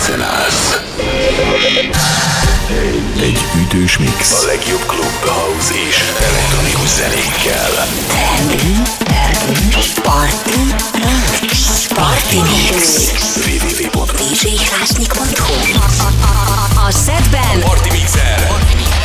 Hiszen állsz. Egy ütős mix. A legjobb klub, house és elektronikus zenékkel. Party Mix. Party Mix. www.djhlásnyik.hu A szedben. Party Mixer. Party Mixer.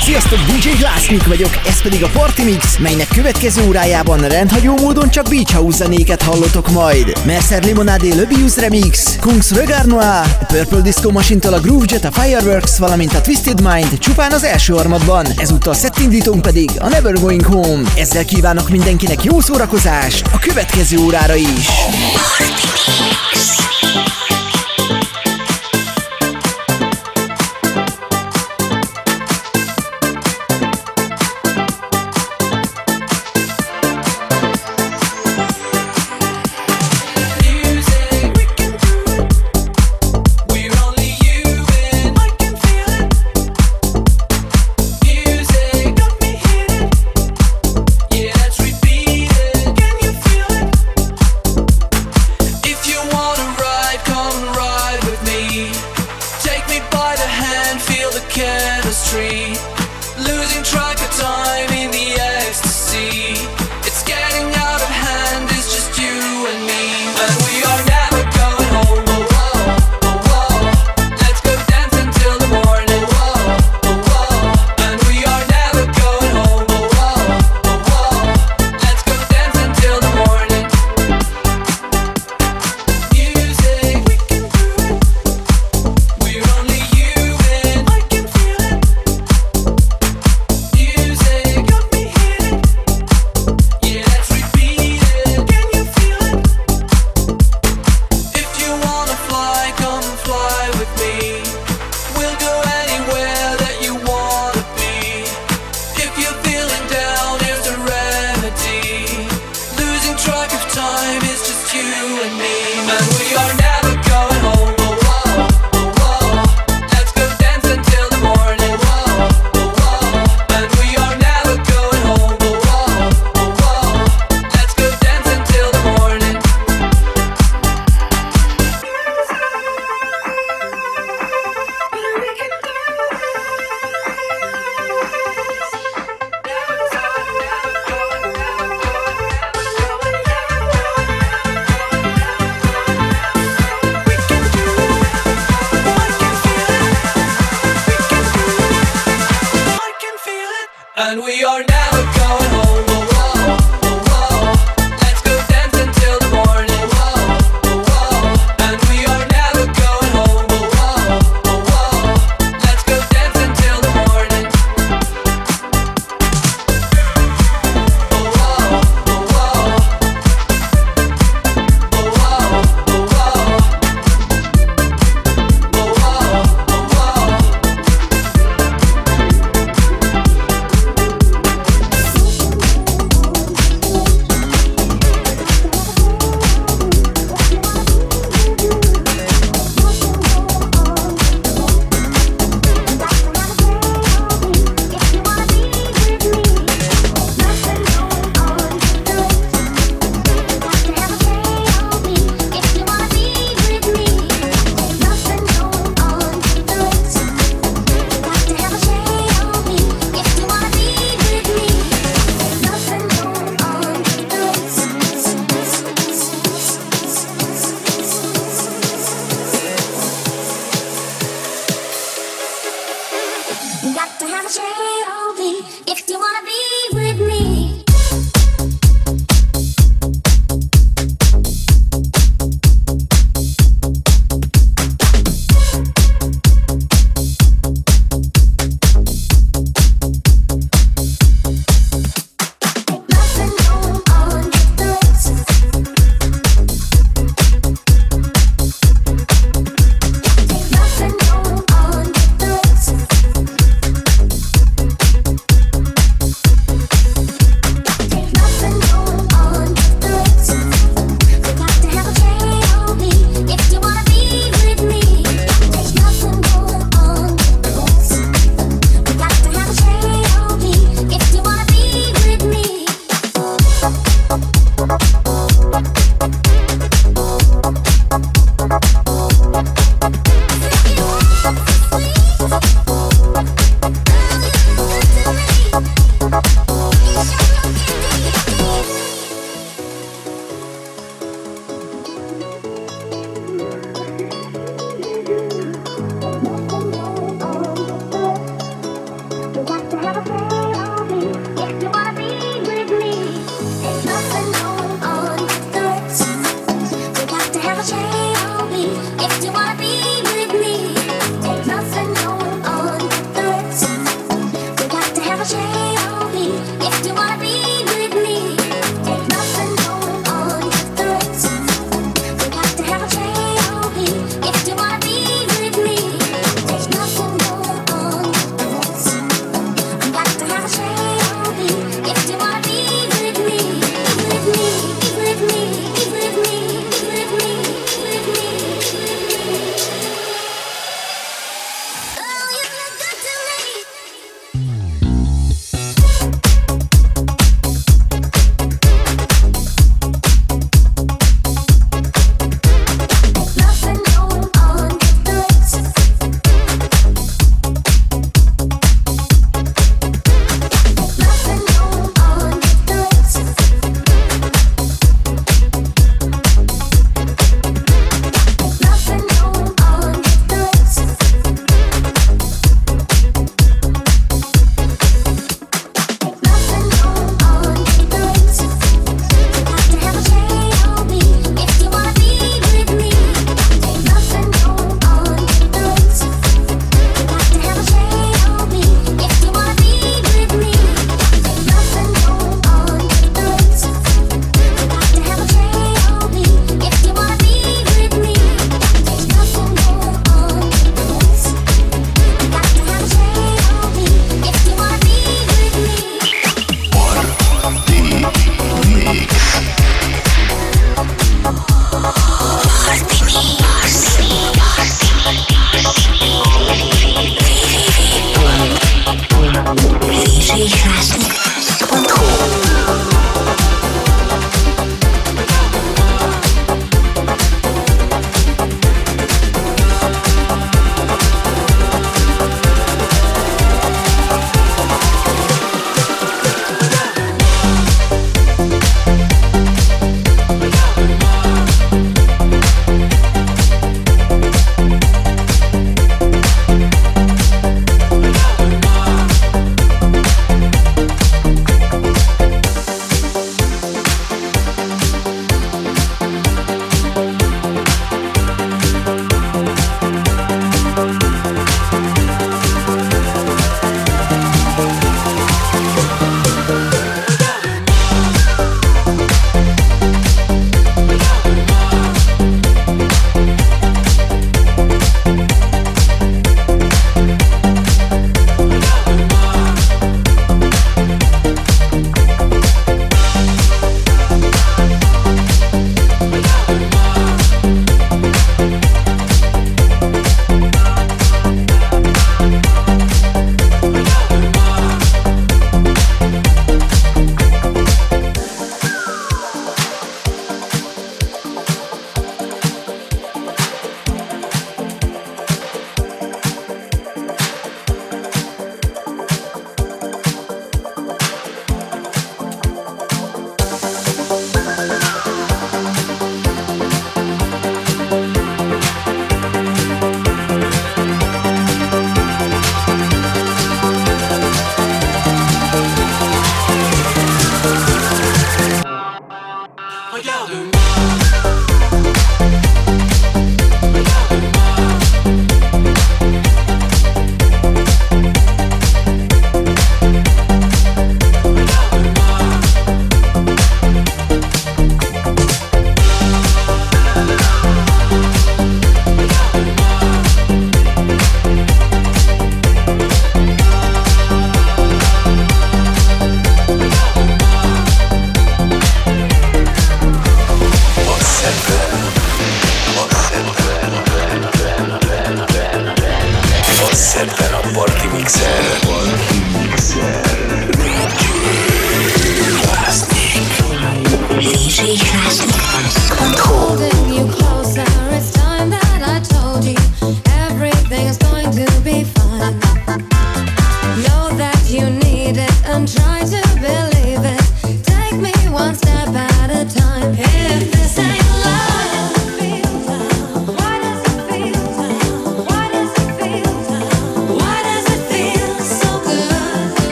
Sziasztok, DJ Glassnik vagyok, ez pedig a Party Mix, melynek következő órájában rendhagyó módon csak Beach House zenéket hallotok majd. Mercer Limonade Löbius Remix, Kungs Vegar Noir, Purple Disco Machine-tól a Groove Jet, a Fireworks, valamint a Twisted Mind csupán az első harmadban. Ezúttal szettindítunk pedig a Never Going Home. Ezzel kívánok mindenkinek jó szórakozást a következő órára is. Party Mix. Just.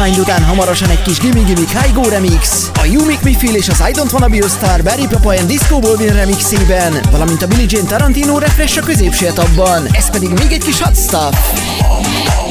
Hamarosan egy kis Gimme Gimme Kaigo remix, a You Make Me Feel és az I Don't Wanna Be a Star Barry Papa and Disco Bolvin remixében, valamint a Billie Jean Tarantino refresh a középső etapban, ez pedig még egy kis hot stuff.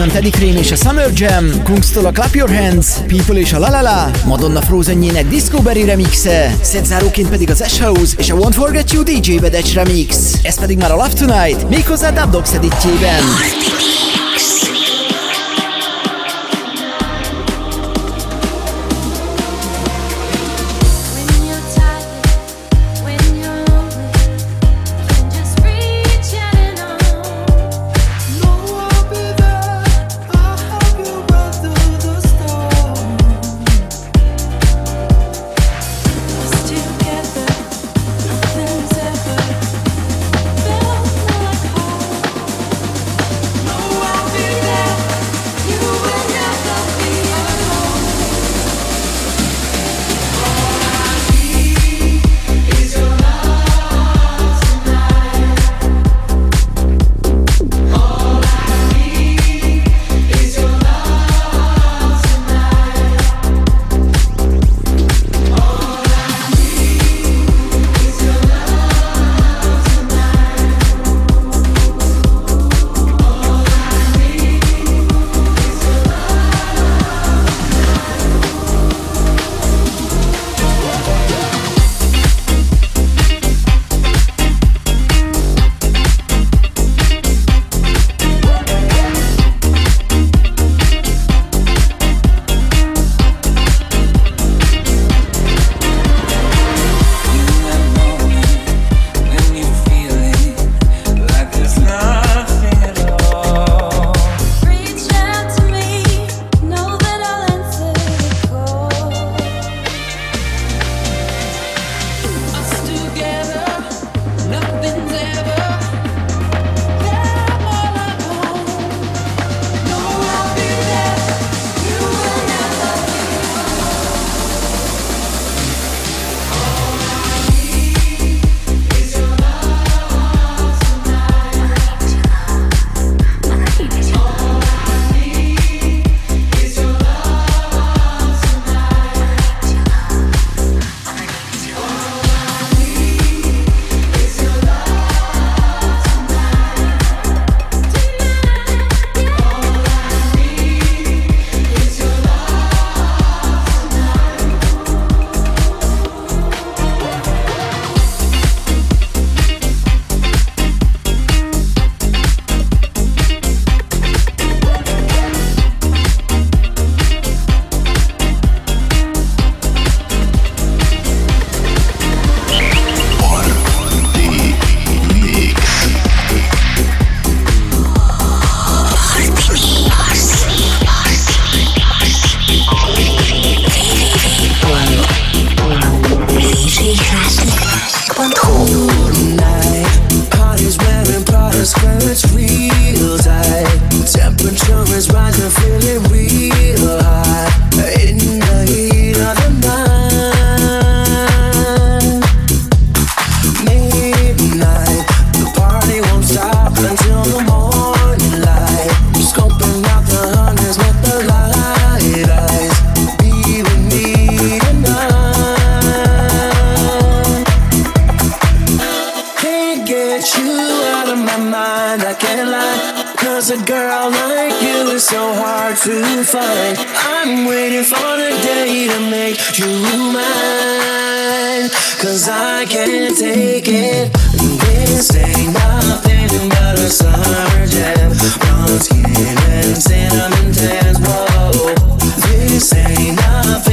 Jön Teddy Crane és a Summer Jam, Kungstól a Clap Your Hands, People és a La La La, Madonna Frozenjének Discovery remixe, szedzáróként pedig az Ash House és a Won't Forget You DJ Bedecs remix. Ez pedig már a Love Tonight, méghozzá hard to find. I'm waiting for the day to make you mine. Cause I can't take it. This ain't nothing but a summer jam. Brown skin and cinnamon tans, whoa. This ain't nothing.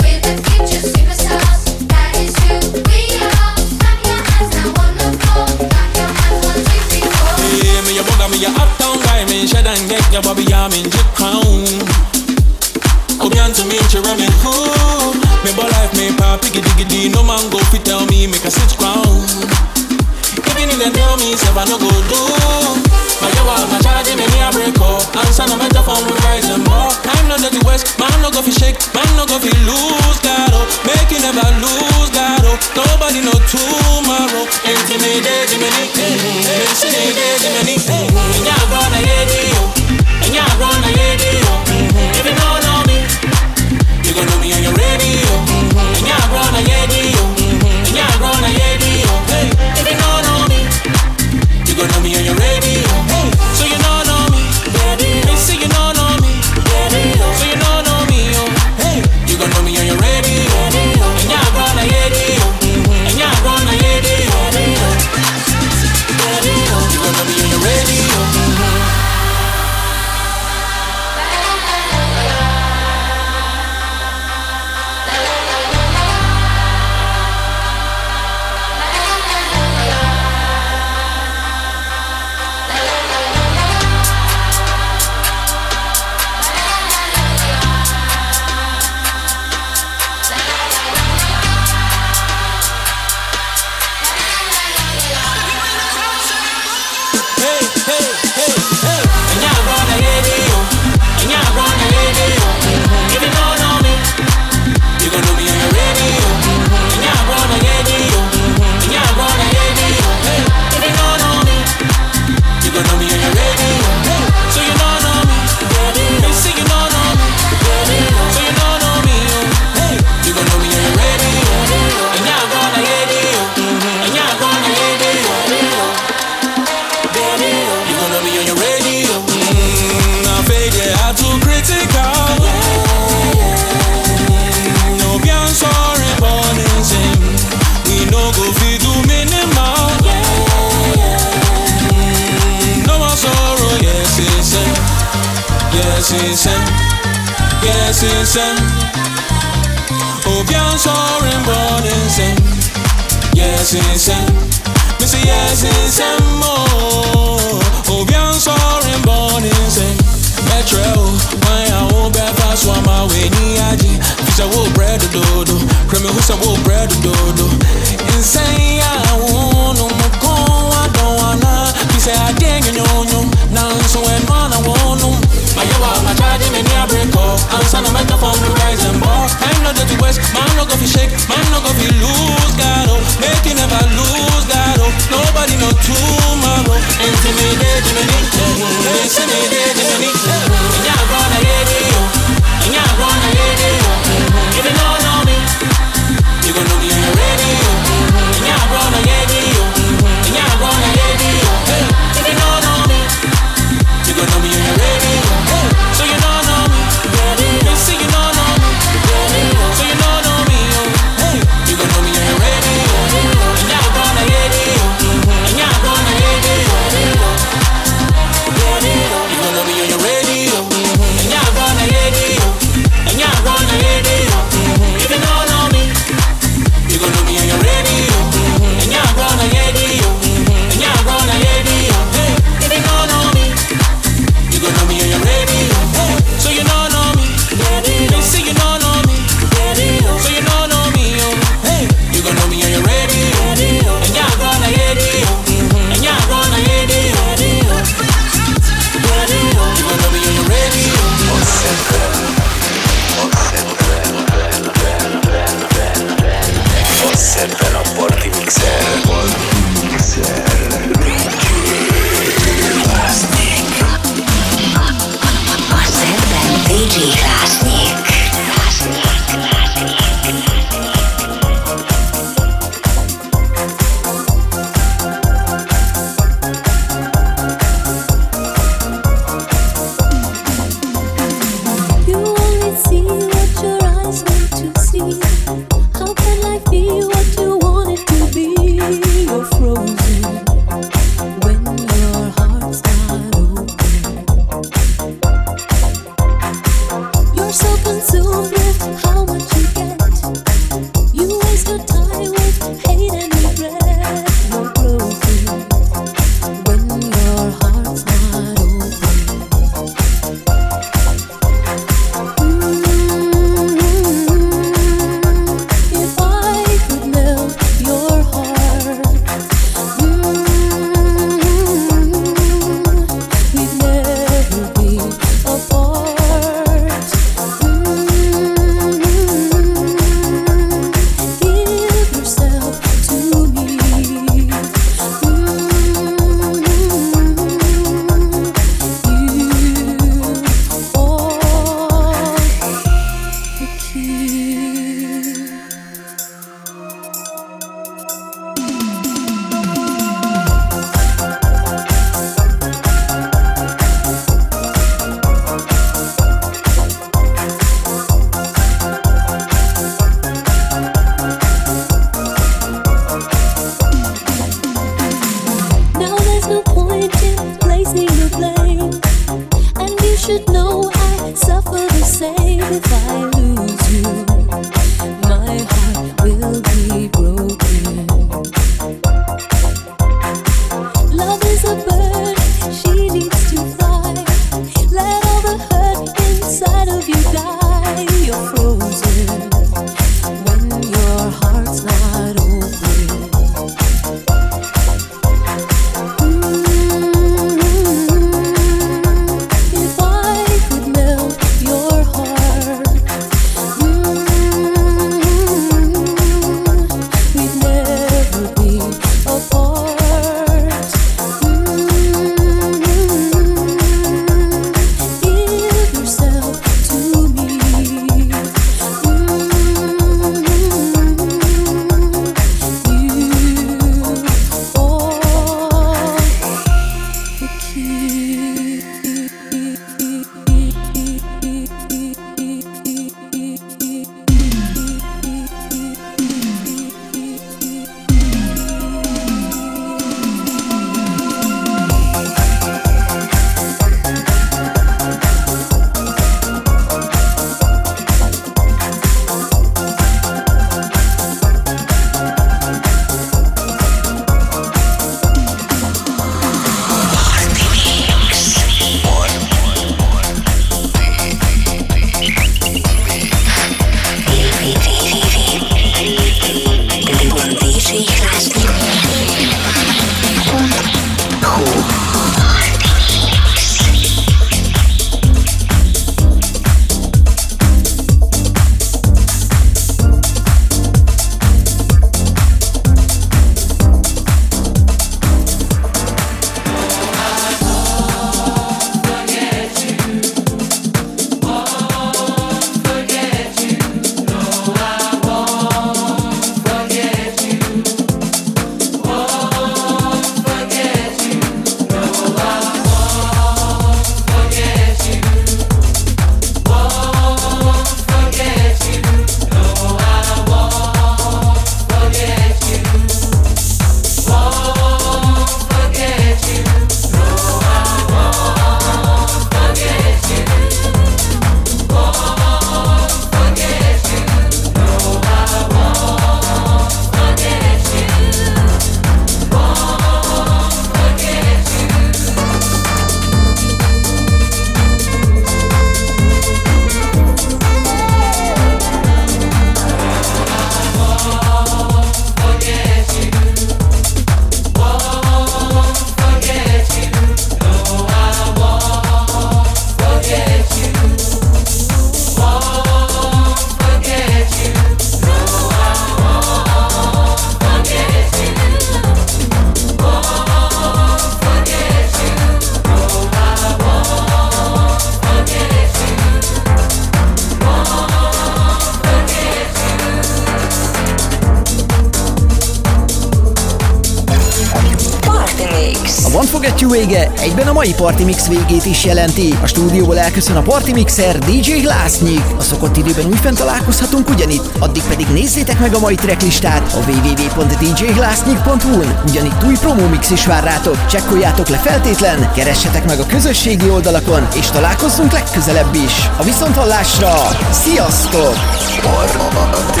Mai Party Mix végét is jelenti. A stúdióból elköszön a Party Mixer DJ Glassnyik. A szokott időben újfent találkozhatunk ugyanitt, addig pedig nézzétek meg a mai tracklistát a www.djglassnyik.hu-n. Ugyanitt új promo mix is vár rátok. Csekkoljátok le feltétlen, keressetek meg a közösségi oldalakon, és találkozzunk legközelebb is. A viszonthallásra, sziasztok! Party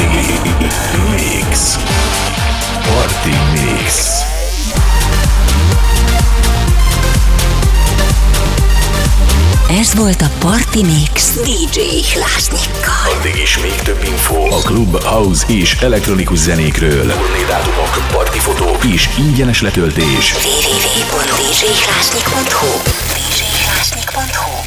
Mix Party Mix Ez volt a Party Mix DJ Lásznikkal. Addig is még több info a klub, house és elektronikus zenékről. Turné dátumok, partifotók és ingyenes letöltés. www.djhlásnik.hu www.djhlásnik.hu